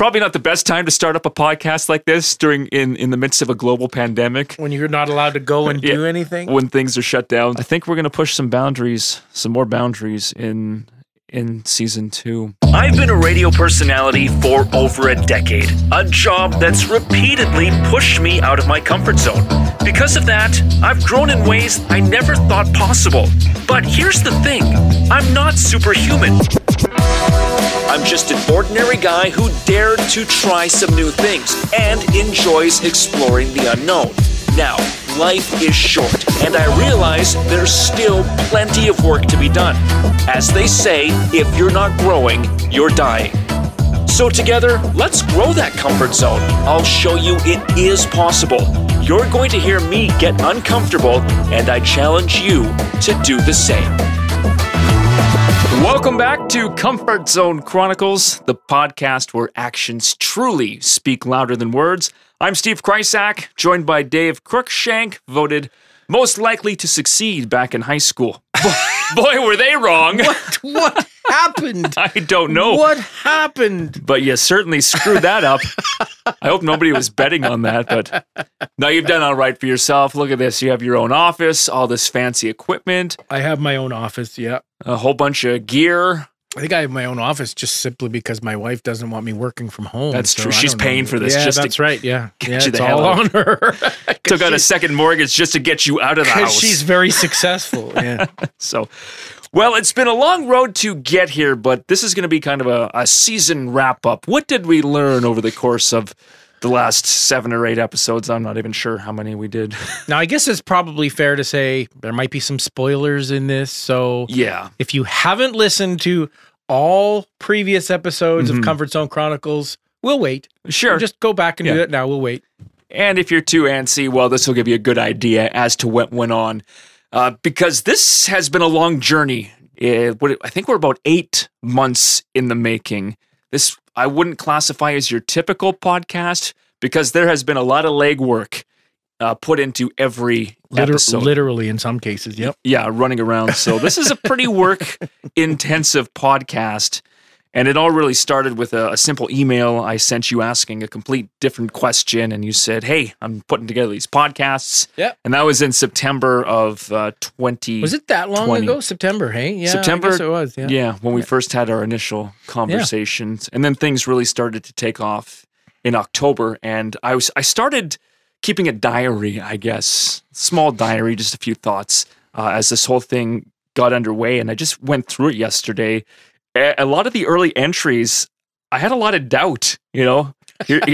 Probably not the best time to start up a podcast like this during in in the midst of a global pandemic when you're not allowed to go and do anything. when things are shut down. I think we're going to push some boundaries, some more boundaries in in season 2. I've been a radio personality for over a decade, a job that's repeatedly pushed me out of my comfort zone. Because of that, I've grown in ways I never thought possible. But here's the thing I'm not superhuman. I'm just an ordinary guy who dared to try some new things and enjoys exploring the unknown. Now, life is short, and I realize there's still plenty of work to be done. As they say, if you're not growing, you're dying. So, together, let's grow that comfort zone. I'll show you it is possible. You're going to hear me get uncomfortable, and I challenge you to do the same. Welcome back to Comfort Zone Chronicles, the podcast where actions truly speak louder than words. I'm Steve Krysak, joined by Dave Crookshank, voted most likely to succeed back in high school. Boy, were they wrong. What what happened? I don't know. What happened? But you certainly screwed that up. I hope nobody was betting on that, but no, you've done all right for yourself. Look at this. You have your own office, all this fancy equipment, I have my own office. Yeah. a whole bunch of gear. I think I have my own office just simply because my wife doesn't want me working from home. That's so true. She's don't know. paying for this Yeah, just to that's right. Yeah, get yeah, you it's the hell all on her. Took out a second mortgage just to get you out of the house. she's very successful. Yeah. So, well, it's been a long road to get here, but this is going to be kind of a, a season wrap up. What did we learn over the course of the last seven or eight episodes? I'm not even sure how many we did. now, I guess it's probably fair to say there might be some spoilers in this. So yeah. if you haven't listened to all previous episodes Mhm. of Comfort Zone Chronicles, we'll wait. Sure. Just go back and do Yeah. it now. We'll wait. And if you're too antsy, well, this will give you a good idea as to what went on. Uh, because this has been a long journey. Uh, what, I think we're about eight months in the making. This I wouldn't classify as your typical podcast because there has been a lot of legwork uh, put into every Liter- episode. literally, in some cases. Yep. yeah, running around. So this is a pretty work intensive podcast. And it all really started with a, a simple email I sent you asking a complete different question. And you said, Hey, I'm putting together these podcasts. Yep. And that was in September of uh, 20. Was it that long ago? September, hey? Yeah. I September? guess it was. Yeah. Yeah, when we first had our initial conversations. And then things really started to take off in October. And I was I started keeping a diary, I guess. Small diary, just a few thoughts uh, as this whole thing got underway. And I just went through it yesterday. A, lot of the early entries, I had a lot of doubt, you know. Here-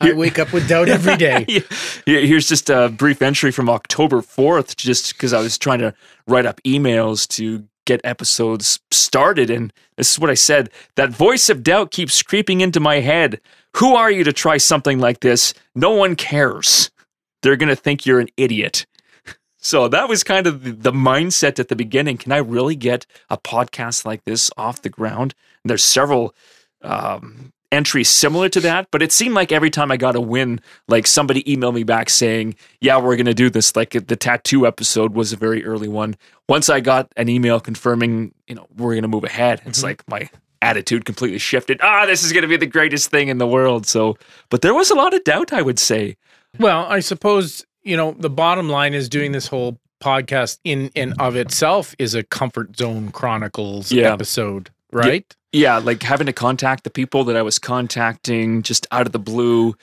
I wake up with doubt every day. Yeah, Here's just a brief entry from October 4th, just because I was trying to write up emails to get episodes started. And this is what I said That voice of doubt keeps creeping into my head. Who are you to try something like this? No one cares. They're going to think you're an idiot. So that was kind of the, mindset at the beginning. Can I really get a podcast like this off the ground? And there's several um, entries similar to that, but it seemed like every time I got a win, like somebody emailed me back saying, "Yeah, we're going to do this." Like the tattoo episode was a very early one. Once I got an email confirming, you know, we're going to move ahead, it's like my attitude completely shifted. Ah, this is going to be the greatest thing in the world. So, but there was a lot of doubt, I would say. Well, I suppose, you know, the bottom line is doing this whole podcast in and of itself is a comfort zone chronicles Yeah. episode, right? Yeah, like having to contact the people that I was contacting just out of the blue,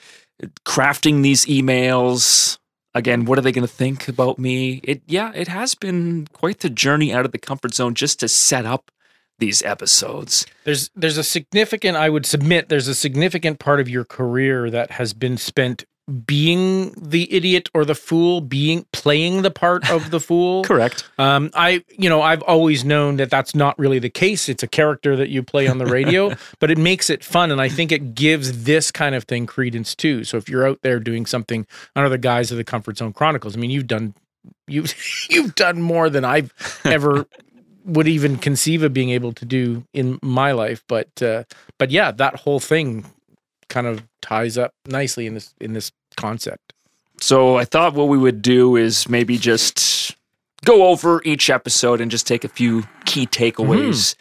crafting these emails. Again, what are they going to think about me? It yeah, it has been quite the journey out of the comfort zone just to set up these episodes. There's there's a significant I would submit there's a significant part of your career that has been spent being the idiot or the fool, being playing the part of the fool. Correct. Um, I, you know, I've always known that that's not really the case. It's a character that you play on the radio, but it makes it fun, and I think it gives this kind of thing credence too. So if you're out there doing something under the guise of the Comfort Zone Chronicles, I mean, you've done, you've you've done more than I've ever would even conceive of being able to do in my life. But uh, but yeah, that whole thing kind of ties up nicely in this in this concept. So I thought what we would do is maybe just go over each episode and just take a few key takeaways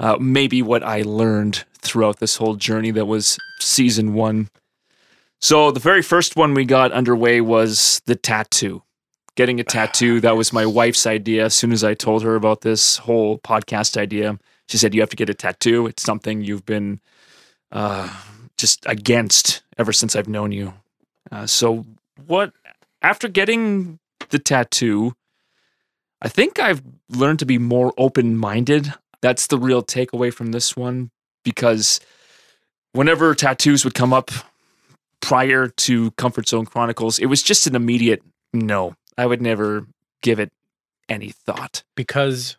uh, maybe what I learned throughout this whole journey that was season one. So the very first one we got underway was the tattoo. Getting a tattoo. That was my wife's idea. As soon as I told her about this whole podcast idea, she said, You have to get a tattoo. It's something you've been uh, just against ever since I've known you. Uh, so, what, after getting the tattoo, I think I've learned to be more open minded. That's the real takeaway from this one because whenever tattoos would come up prior to Comfort Zone Chronicles, it was just an immediate no. I would never give it any thought. Because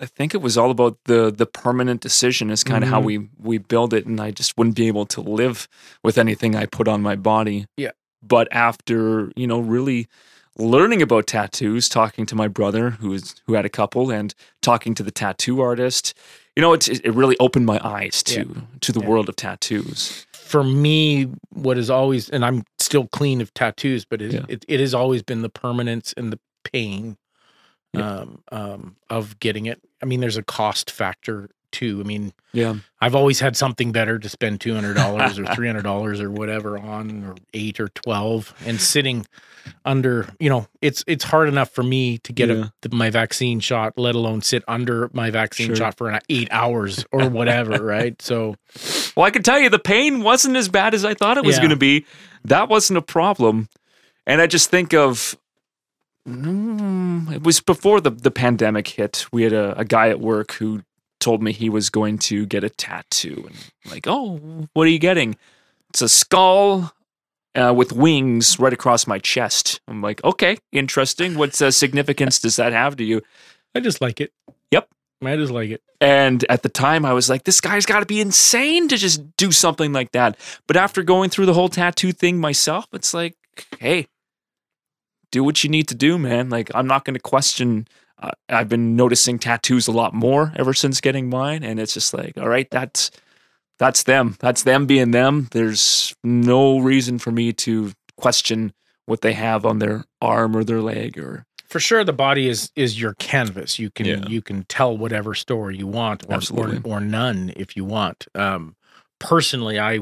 I think it was all about the the permanent decision is kind of how Mhm. we we build it, and I just wouldn't be able to live with anything I put on my body. Yeah. But after you know really learning about tattoos, talking to my brother who was who had a couple, and talking to the tattoo artist, you know, it it really opened my eyes to to the Yeah. world of tattoos. for me, what is always, and I'm still clean of tattoos, but it, Yeah. it, it has always been the permanence and the pain Yeah. um, um, of getting it. I mean, there's a cost factor too. I mean, Yeah. I've always had something better to spend two hundred dollars or three hundred dollars or whatever on, or eight or twelve, and sitting under. You know, it's it's hard enough for me to get Yeah. a, my vaccine shot, let alone sit under my vaccine Sure. shot for an eight hours or whatever. right? So Well, I can tell you the pain wasn't as bad as I thought it was Yeah. going to be. That wasn't a problem. And I just think of mm, it was before the, the pandemic hit. We had a, a guy at work who told me he was going to get a tattoo. And I'm like, oh, what are you getting? It's a skull uh, with wings right across my chest. I'm like, okay, interesting. What uh, significance does that have to you? I just like it. Yep. I just like it. And at the time, I was like, this guy's got to be insane to just do something like that. But after going through the whole tattoo thing myself, it's like, hey, do what you need to do, man. Like, I'm not going to question. Uh, I've been noticing tattoos a lot more ever since getting mine. And it's just like, all right, that's. That's them. That's them being them. There's no reason for me to question what they have on their arm or their leg or For sure, the body is is your canvas. You can Yeah. you can tell whatever story you want, or, or or none if you want. Um, personally, I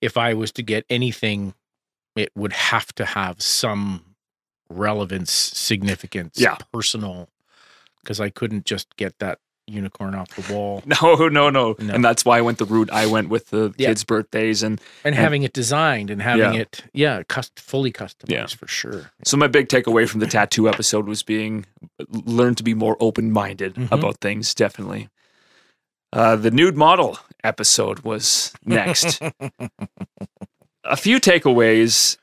if I was to get anything, it would have to have some relevance, significance, Yeah. personal, because I couldn't just get that unicorn off the wall. no, no, no, No. And that's why I went the route I went with the Yeah. kids' birthdays and And having it designed and having Yeah. it, yeah, cust- fully customized Yeah. for sure. So my big takeaway from the tattoo episode was being learn to be more open minded Mhm. about things. Definitely. Uh, the nude model episode was next. a few takeaways,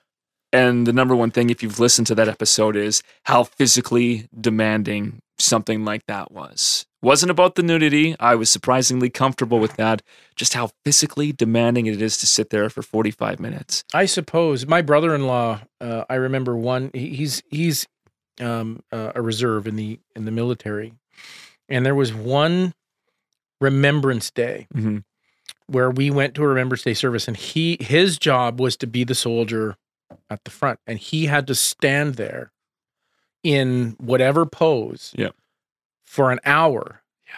and the number one thing, if you've listened to that episode, is how physically demanding something like that was. Wasn't about the nudity. I was surprisingly comfortable with that. Just how physically demanding it is to sit there for 45 minutes. I suppose my brother-in-law. Uh, I remember one. He's he's um, uh, a reserve in the in the military, and there was one Remembrance Day hmm where we went to a Remembrance Day service, and he his job was to be the soldier at the front, and he had to stand there in whatever pose, Yep. for an hour, Yeah.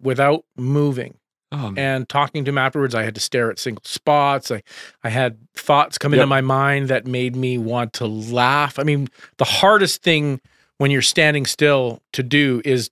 without moving Oh, and talking to him afterwards. I had to stare at single spots. I i had thoughts come into my mind that made me want to laugh. I mean the hardest thing when you're standing still to do is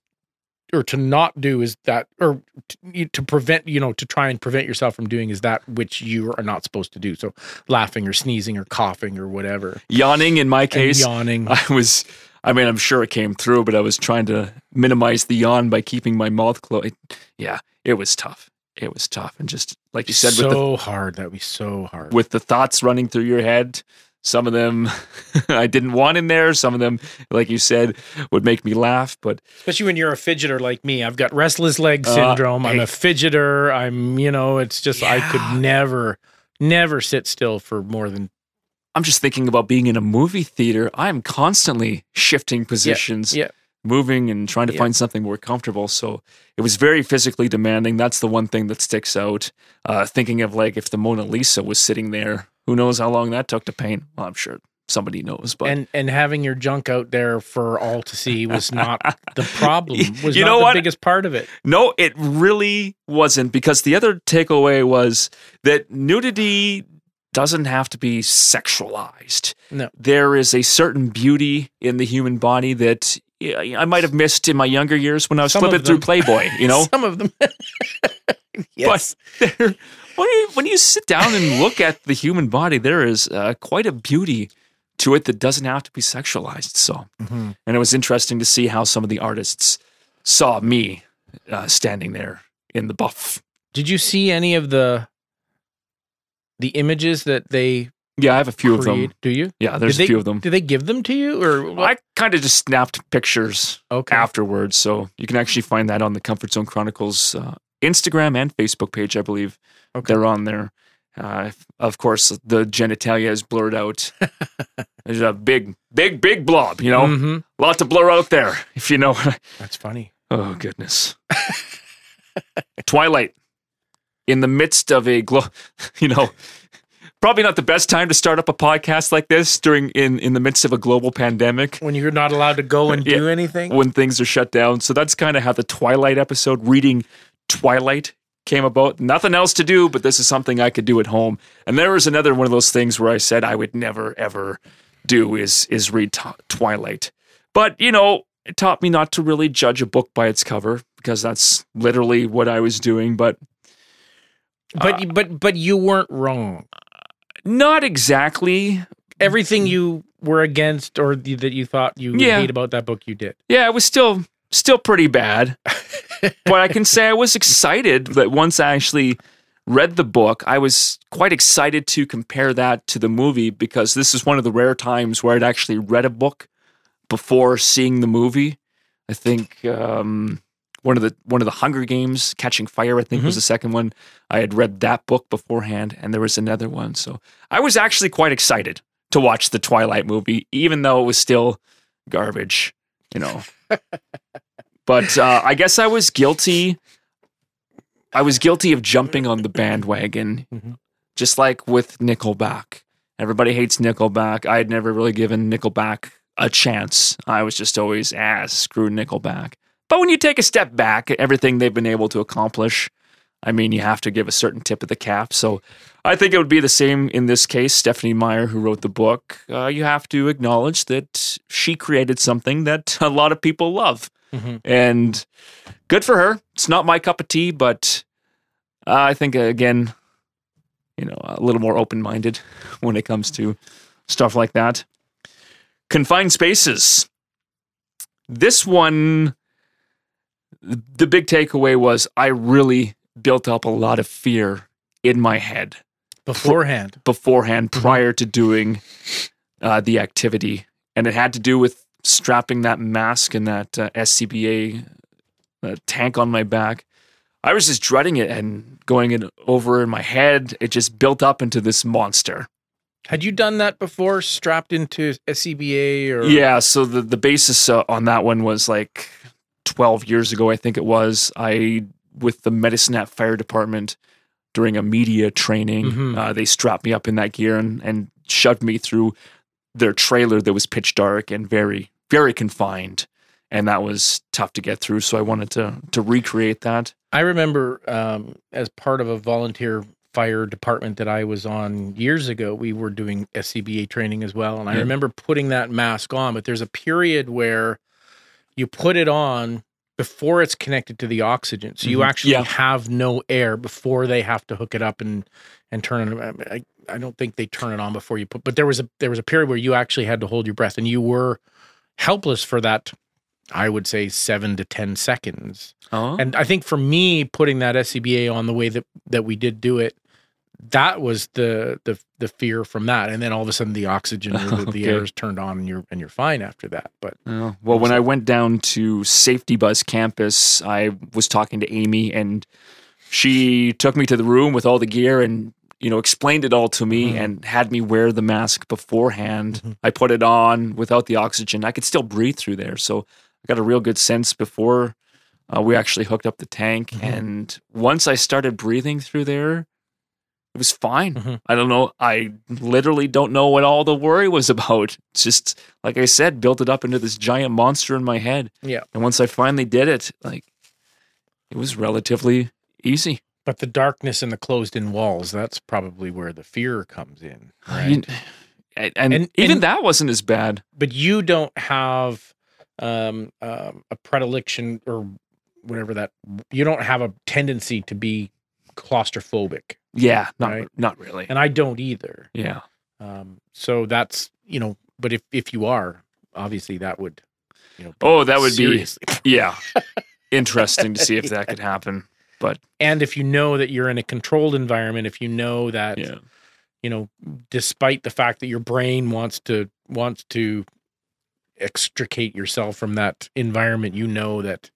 or to not do is that or to, to prevent you know to try and prevent yourself from doing is that which you are not supposed to do so laughing or sneezing or coughing or whatever Yawning in my and case. yawning I was, I mean, I'm sure it came through, but I was trying to minimize the yawn by keeping my mouth closed. Yeah, it was tough. It was tough. And just like you said, with the, so hard that would be so hard with the thoughts running through your head, some of them I didn't want in there. Some of them, like you said, would make me laugh. But especially when you're a fidgeter like me. I've got restless leg Uh, syndrome. I'm hey. a fidgeter. I'm, you know, it's just I could never, never sit still for more than I'm just thinking about being in a movie theater. I'm constantly shifting positions, yeah. moving and trying to Yeah. find something more comfortable. So it was very physically demanding. That's the one thing that sticks out. Uh, thinking of like if the Mona Lisa was sitting there, who knows how long that took to paint? Well, I'm sure somebody knows. But and and having your junk out there for all to see was not the problem. Was You not know the what? biggest part of it. no, it really wasn't because the other takeaway was that nudity doesn't have to be sexualized. No. There is a certain beauty in the human body that I might have missed in my younger years when I was Some flipping through. Playboy, you know? some of them. yes, But there, when you when you sit down and look at the human body, there is uh, quite a beauty to it that doesn't have to be sexualized. So, Mhm. and it was interesting to see how some of the artists saw me uh, standing there in the buff. Did you see any of the the images that they Yeah, I have a few of them. Do you? Yeah, there's did a they, few of them. Did they give them to you or I kind of just snapped pictures Okay. afterwards, so you can actually find that on the Comfort Zone Chronicles uh, Instagram and Facebook page. I believe Okay. they're on there. Uh, of course, the genitalia is blurred out. There's a big, big, big blob. You know, Mhm. a lot to blur out there. If you know. what That's funny. oh goodness. Twilight, in the midst of a glo- you know. Probably not the best time to start up a podcast like this during in, in the midst of a global pandemic When you're not allowed to go and Yeah. do anything. when things are shut down. So that's kind of how the Twilight episode, reading Twilight, came about. Nothing else to do, but this is something I could do at home. And there was another one of those things where I said I would never ever do is is read t- Twilight. But you know, it taught me not to really judge a book by its cover because that's literally what I was doing. But But Uh, but but you weren't wrong. not exactly. Everything you were against or that you thought you Yeah. hate about that book, you did. Yeah, it was still still pretty bad. but I can say I was excited that once I actually read the book, I was quite excited to compare that to the movie because this is one of the rare times where I'd actually read a book before seeing the movie. I think um, one of the one of the Hunger Games, Catching Fire, I think was the second one. I had read that book beforehand, and there was another one. So I was actually quite excited to watch the Twilight movie, even though it was still garbage. You know, but uh, I guess I was guilty. I was guilty of jumping on the bandwagon, Mhm. just like with Nickelback. Everybody hates Nickelback. I had never really given Nickelback a chance. I was just always, ah, screw Nickelback. But when you take a step back, everything they've been able to accomplish, I mean, you have to give a certain tip of the cap. So I think it would be the same in this case. Stephenie Meyer, who wrote the book, uh, you have to acknowledge that she created something that a lot of people love. Mhm. And good for her. It's not my cup of tea, but uh, I think, uh, again, you know, a little more open minded when it comes to stuff like that. Confined spaces. This one, the big takeaway was I really built up a lot of fear in my head Beforehand. beforehand prior to doing uh, the activity. And it had to do with strapping that mask and that uh, SCBA uh, tank on my back. I was just dreading it and going it over in my head. It just built up into this monster. Had you done that before, strapped into SCBA or Yeah, so the the basis uh, on that one was like 12 years ago, I think it was. I with the Medicine Hat Fire Department during a media training, Mhm. uh, they strapped me up in that gear and, and shoved me through their trailer that was pitch dark and very very confined, and that was tough to get through. So I wanted to to recreate that. I remember um, as part of a volunteer fire department that I was on years ago, we were doing SCBA training as well. And I Yeah. remember putting that mask on, but there's a period where you put it on before it's connected to the oxygen. So you Mhm. actually Yeah. have no air before they have to hook it up and and turn it. I, I, don't think they turn it on before you put, but there was a there was a period where you actually had to hold your breath and you were helpless for that. I would say seven to ten seconds. Oh, And I think for me, putting that SCBA on the way that that we did do it, that was the the the fear from that. And then all of a sudden, the oxygen, the, the air is turned on, and you're and you're fine after that. But Oh, well, when I went down to Safety Buzz campus, I was talking to Amy, and she took me to the room with all the gear and you know explained it all to me Mhm. and had me wear the mask beforehand. Mhm. I put it on without the oxygen. I could still breathe through there, so I got a real good sense before uh, we actually hooked up the tank. Mhm. And once I started breathing through there, it was fine. Mhm. I don't know. I literally don't know what all the worry was about. It's just like I said, built it up into this giant monster in my head. Yeah. And once I finally did it, like it was relatively easy. But the darkness and the closed in walls, that's probably where the fear comes in. Right. You- and, and And- even and- that wasn't as bad. but you don't have um, um, a predilection or whatever that you don't have a tendency to be claustrophobic Yeah, not Right. not really. and i don't either Yeah. um, so that's you know but if if you are obviously that would you know Oh, that would seriously. be yeah. Interesting to see if that could happen. But and if you know that you're in a controlled environment if you know that yeah. you know despite the fact that your brain wants to wants to extricate yourself from that environment you know that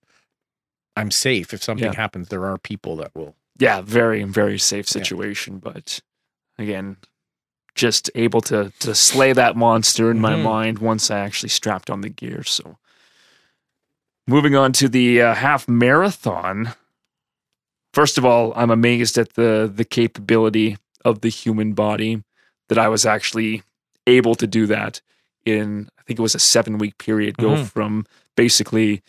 i'm safe if something Yeah. happens there are people that will Yeah, very, very safe Yeah. situation. But again, just able to to slay that monster in my Mhm. mind once I actually strapped on the gear. So moving on to the uh, half marathon. First of all, I'm amazed at the the capability of the human body that I was actually able to do that in I think it was a 7 week period go Mhm. from basically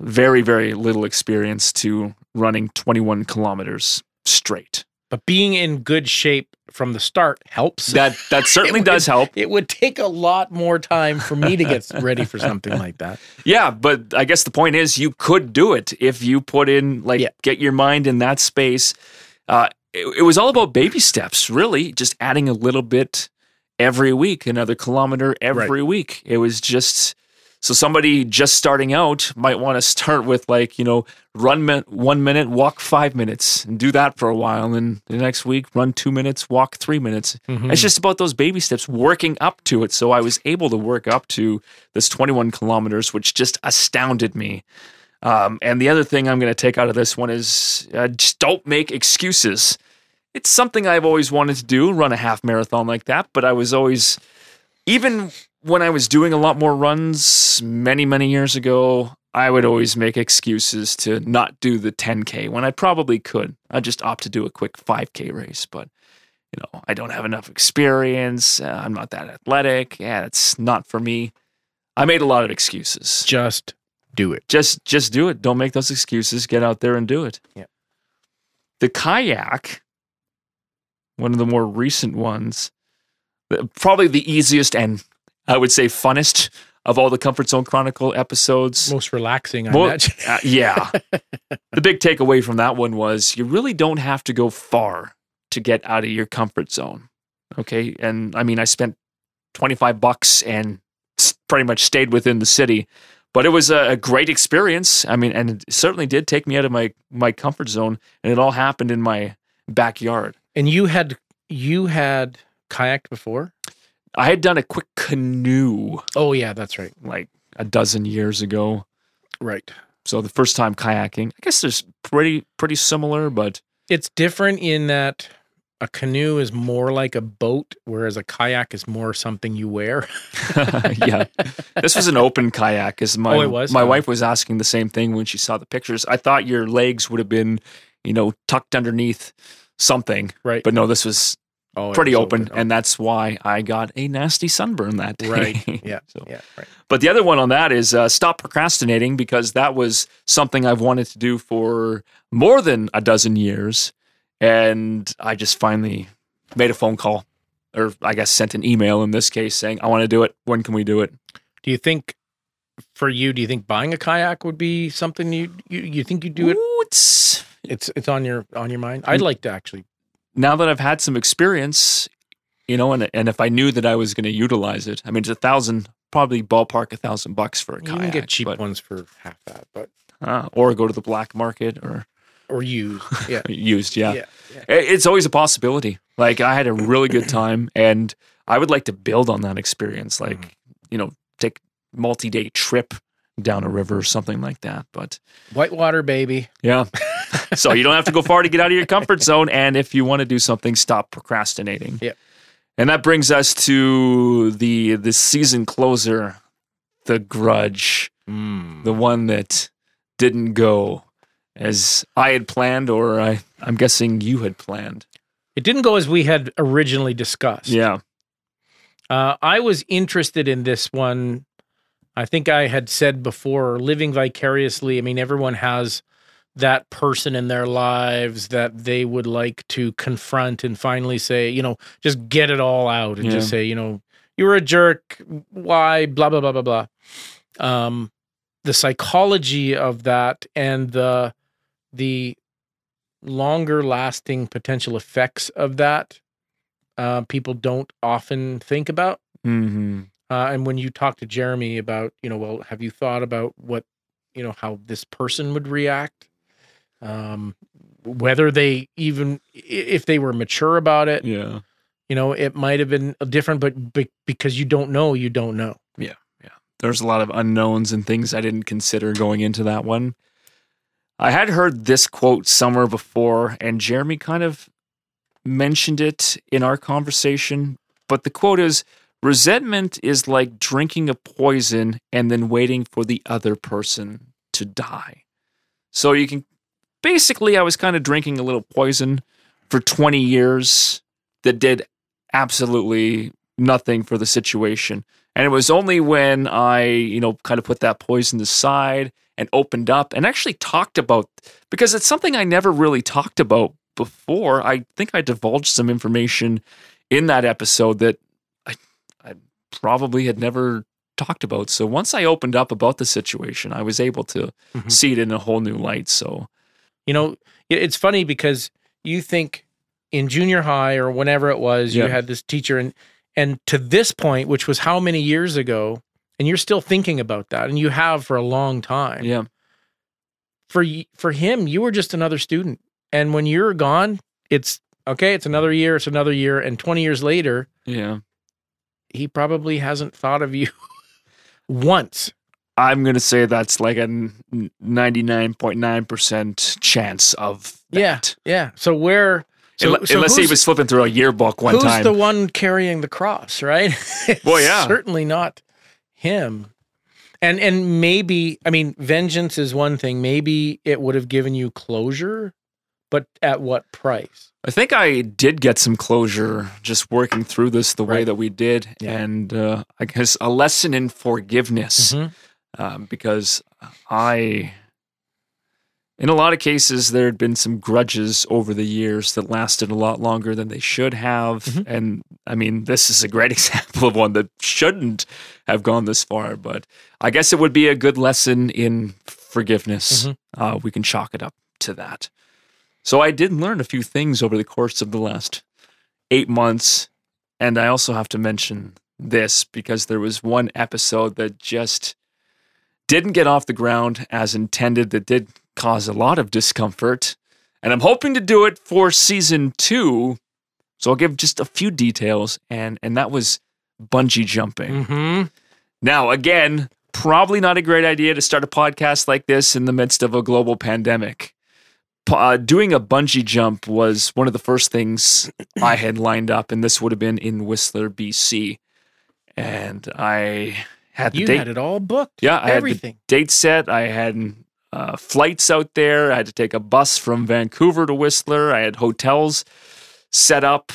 very very little experience to running 21 kilometers straight. but being in good shape from the start helps That that certainly does help. it would take a lot more time for me to get ready for something like that Yeah, but I guess the point is you could do it if you put in like Yeah. get your mind in that space. Uh, it, it was all about baby steps, really, just adding a little bit every week, another kilometer every week. It was just so somebody just starting out might want to start with like you know run min- one minute, walk five minutes, and do that for a while, and then the next week run two minutes, walk three minutes. Mhm. It's just about those baby steps, working up to it. So I was able to work up to this 21 kilometers, which just astounded me. Um, and the other thing I'm going to take out of this one is uh, just don't make excuses. It's something I've always wanted to do, run a half marathon like that. But I was always, even when I was doing a lot more runs many, many years ago, I would always make excuses to not do the 10K when I probably could. I just opt to do a quick 5K race. But you know, I don't have enough experience. Uh, I'm not that athletic. Yeah, it's not for me. I made a lot of excuses. just do it Just, just do it. Don't make those excuses. Get out there and do it. Yeah. The kayak, one of the more recent ones, probably the easiest and I would say funnest of all the Comfort Zone Chronicle episodes. most relaxing i Mo- imagine uh, yeah. the big takeaway from that one was you really don't have to go far to get out of your comfort zone. Okay. And I mean, I spent 25 bucks and pretty much stayed within the city, but it was a, a great experience. I mean, and it certainly did take me out of my, my comfort zone and it all happened in my backyard. and you had you had kayaked before I had done a quick canoe oh yeah that's right like a dozen years ago. right So the first time kayaking, I guess there's pretty, pretty similar, but it's different in that a canoe is more like a boat whereas a kayak is more something you wear yeah, this was an open kayak. As my Oh, it was? my Oh. wife was asking the same thing when she saw the pictures. I thought your legs would have been, you know, tucked underneath something, right but no, this was oh, pretty was open, and that's why I got a nasty sunburn that day. Right. Yeah. So- yeah right But the other one on that is uh, stop procrastinating because that was something I've wanted to do for more than a dozen years, and I just finally made a phone call, or I guess sent an email in this case saying I want to do it. When can we do it? Do you think for you, do you think buying a kayak would be something you you, you think you'd do it? Ooh, it's It's it's on your on your mind. I'd like to actually. Now that I've had some experience, you know, and and if I knew that I was going to utilize it, I mean, it's a thousand, probably ballpark a thousand bucks for a You kayak, can get cheap but, ones for half that, but uh, or go to the black market or or used. Yeah. used. Yeah. yeah. yeah. It's always a possibility. Like I had a really good time, and I would like to build on that experience. Like Mhm. you know, take multi-day trip down a river or something like that. But Whitewater baby. Yeah. so you don't have to go far to get out of your comfort zone. And if you want to do something, stop procrastinating. Yep. And that brings us to the the season closer, the grudge, Mm. the one that didn't go as I had planned, or I, I'm guessing you had planned. It didn't go as we had originally discussed. Yeah. Uh, I was interested in this one. I think I had said before, living vicariously. I mean, everyone has that person in their lives that they would like to confront and finally say, you know, just get it all out and Yeah. just say, you know, you were a jerk. Why? Blah blah blah blah blah. Um, the psychology of that and the the longer lasting potential effects of that uh, people don't often think about. hmm Uh, and when you talk to Jeremy about, you know, well, have you thought about what, you know, how this person would react? Um, whether they even, if they were mature about it, Yeah. you know, it might have been different, but be- because you don't know, you don't know. Yeah. Yeah. There's a lot of unknowns and things I didn't consider going into that one. I had heard this quote somewhere before, and Jeremy kind of mentioned it in our conversation. But the quote is resentment is like drinking a poison and then waiting for the other person to die. So you can basically, I was kind of drinking a little poison for 20 years that did absolutely nothing for the situation. And it was only when I, you know, kind of put that poison aside and opened up and actually talked about because it's something I never really talked about before. I think I divulged some information in that episode that probably had never talked about. So once I opened up about the situation, I was able to Mhm. see it in a whole new light. So You know, it's funny because you think in junior high or whenever it was, you had this teacher, and and to this point, which was how many years ago, and you're still thinking about that, and you have for a long time. yeah, For for him, you were just another student, and when you're gone, it's okay. It's another year. It's another year, and 20 years later, yeah. He probably hasn't thought of you once. I'm gonna say that's like a ninety nine point nine percent chance of Yeah, that. yeah. So where? So, Unle- so Unless he was flipping through a yearbook one who's time. the one carrying the cross, right? Well, yeah. certainly not him. And and maybe I mean, vengeance is one thing. Maybe it would have given you closure, but at what price? I think I did get some closure just working through this the way that we did, Yeah. and uh, I guess a lesson in forgiveness Mhm. um, because I, in a lot of cases, there had been some grudges over the years that lasted a lot longer than they should have, Mhm. and I mean, this is a great example of one that shouldn't have gone this far, but I guess it would be a good lesson in forgiveness. Mhm. Uh, we can chalk it up to that. So I did learn a few things over the course of the last eight months. And I also have to mention this because there was one episode that just didn't get off the ground as intended, that did cause a lot of discomfort. And I'm hoping to do it for season two. So I'll give just a few details. And, and that was bungee jumping. Mm-hmm. Now, again, probably not a great idea to start a podcast like this in the midst of a global pandemic. Uh, doing a bungee jump was one of the first things I had lined up, and this would have been in Whistler, BC. And I had the You date, had it all booked. Yeah, I had the- everything. date set. I had uh, flights out there. I had to take a bus from Vancouver to Whistler. I had hotels set up.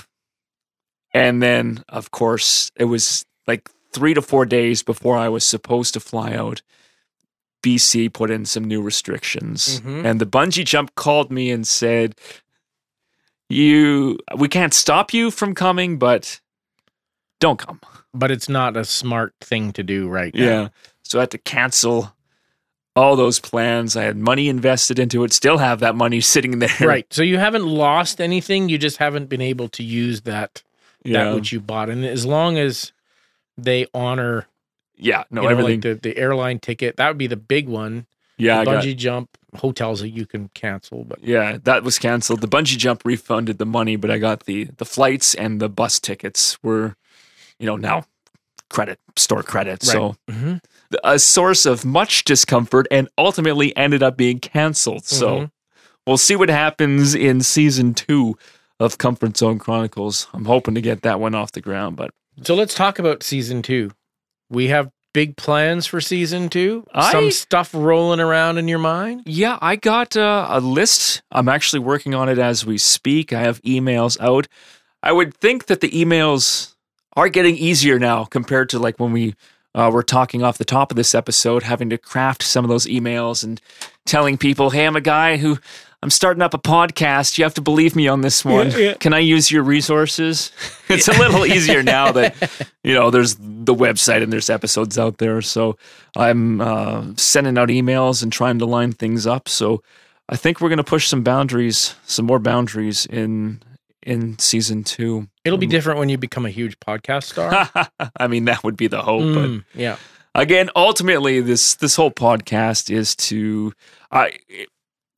And then, of course, it was like three to four days before I was supposed to fly out. BC put in some new restrictions. Mhm. And the bungee jump called me and said, You, we can't stop you from coming, but don't come. but it's not a smart thing to do right now. Yeah. So I had to cancel all those plans. I had money invested into it, still have that money sitting there. Right. So you haven't lost anything. You just haven't been able to use that Yeah. that which you bought. And as long as they honor yeah. No, you know, everything. like the, the airline ticket, that would be the big one. yeah. I the got, bungee jump, hotels that you can cancel. But yeah. That was canceled. The bungee jump refunded the money, but I got the, the flights and the bus tickets were, you know, now credit, store credit. So Mhm. a source of much discomfort and ultimately ended up being canceled. So Mhm. we'll see what happens in season two of Comfort Zone Chronicles. I'm hoping to get that one off the ground, but so let's talk about season two. We have big plans for season two? I- Some stuff rolling around in your mind? Yeah, I got uh, a list. I'm actually working on it as we speak. I have emails out. I would think that the emails are getting easier now compared to like when we uh, were talking off the top of this episode, having to craft some of those emails and telling people, "Hey, I'm a guy who I'm starting up a podcast. You have to believe me on this one. Yeah, yeah. Can I use your resources?" it's a little easier now that you know there's the website and there's episodes out there. So I'm uh, sending out emails and trying to line things up. So I think we're going to push some boundaries, some more boundaries in in season two. It'll be different when you become a huge podcast star. I mean, that would be the hope, but Mm, yeah. again, ultimately, this this whole podcast is to I.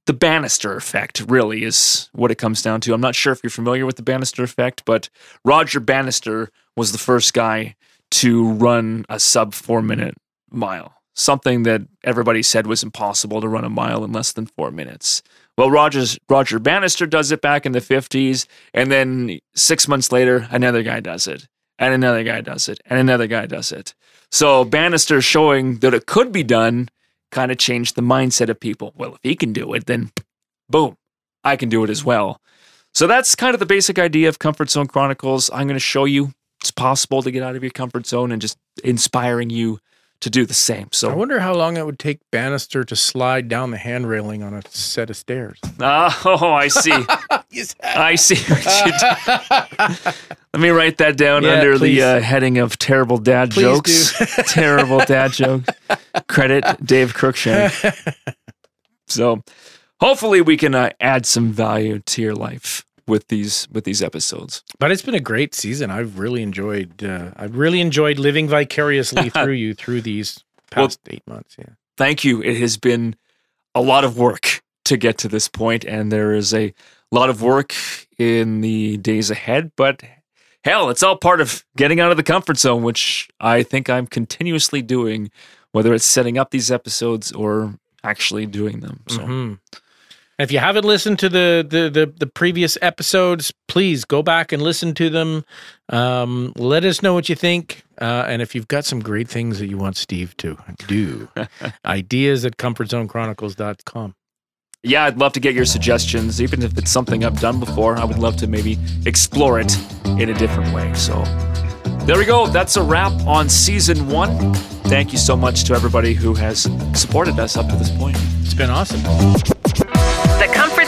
the Bannister effect really is what it comes down to. I'm not sure if you're familiar with the Bannister effect, but Roger Bannister was the first guy to run a sub four minute mile, something that everybody said was impossible to run a mile in less than four minutes. Well, Rogers, Roger Bannister does it back in the 50s, and then six months later, another guy does it, and another guy does it, and another guy does it. So Bannister showing that it could be done kind of changed the mindset of people. Well, if he can do it, then boom, I can do it as well. So that's kind of the basic idea of Comfort Zone Chronicles. I'm going to show you it's possible to get out of your comfort zone and just inspiring you to do the same. So I wonder how long it would take Bannister to slide down the hand railing on a set of stairs. Oh, I see. I see what you did. Let me write that down Yeah, under please. the uh, heading of terrible dad Please jokes. terrible dad jokes. Credit Dave Crookshank. so, hopefully, we can uh, add some value to your life with these with these episodes. But it's been a great season. I've really enjoyed. Uh, I've really enjoyed living vicariously through you through these past eight months. Yeah. Thank you. It has been a lot of work to get to this point, and there is a lot of work in the days ahead. But hell, it's all part of getting out of the comfort zone, which I think I'm continuously doing, whether it's setting up these episodes or actually doing them. So. Mhm. If you haven't listened to the, the the the previous episodes, please go back and listen to them. Um, let us know what you think, uh, and if you've got some great things that you want Steve to do, ideas at comfortzoneChronicles.com. yeah, I'd love to get your suggestions, even if it's something I've done before. I would love to maybe explore it in a different way. So there we go. That's a wrap on season one. Thank you so much to everybody who has supported us up to this point. It's been awesome.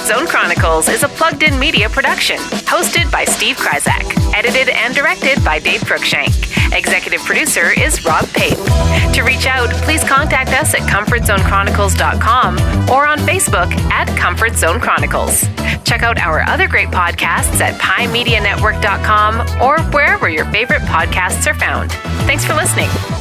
Zone Chronicles is a plugged in media production, hosted by Steve Kryzak, edited and directed by Dave Crookshank. Executive producer is Rob Payton. To reach out, please contact us at comfortzoneChronicles.com or on Facebook at Comfort Zone Chronicles. Check out our other great podcasts at PieMediaNetwork.com or wherever your favorite podcasts are found. Thanks for listening.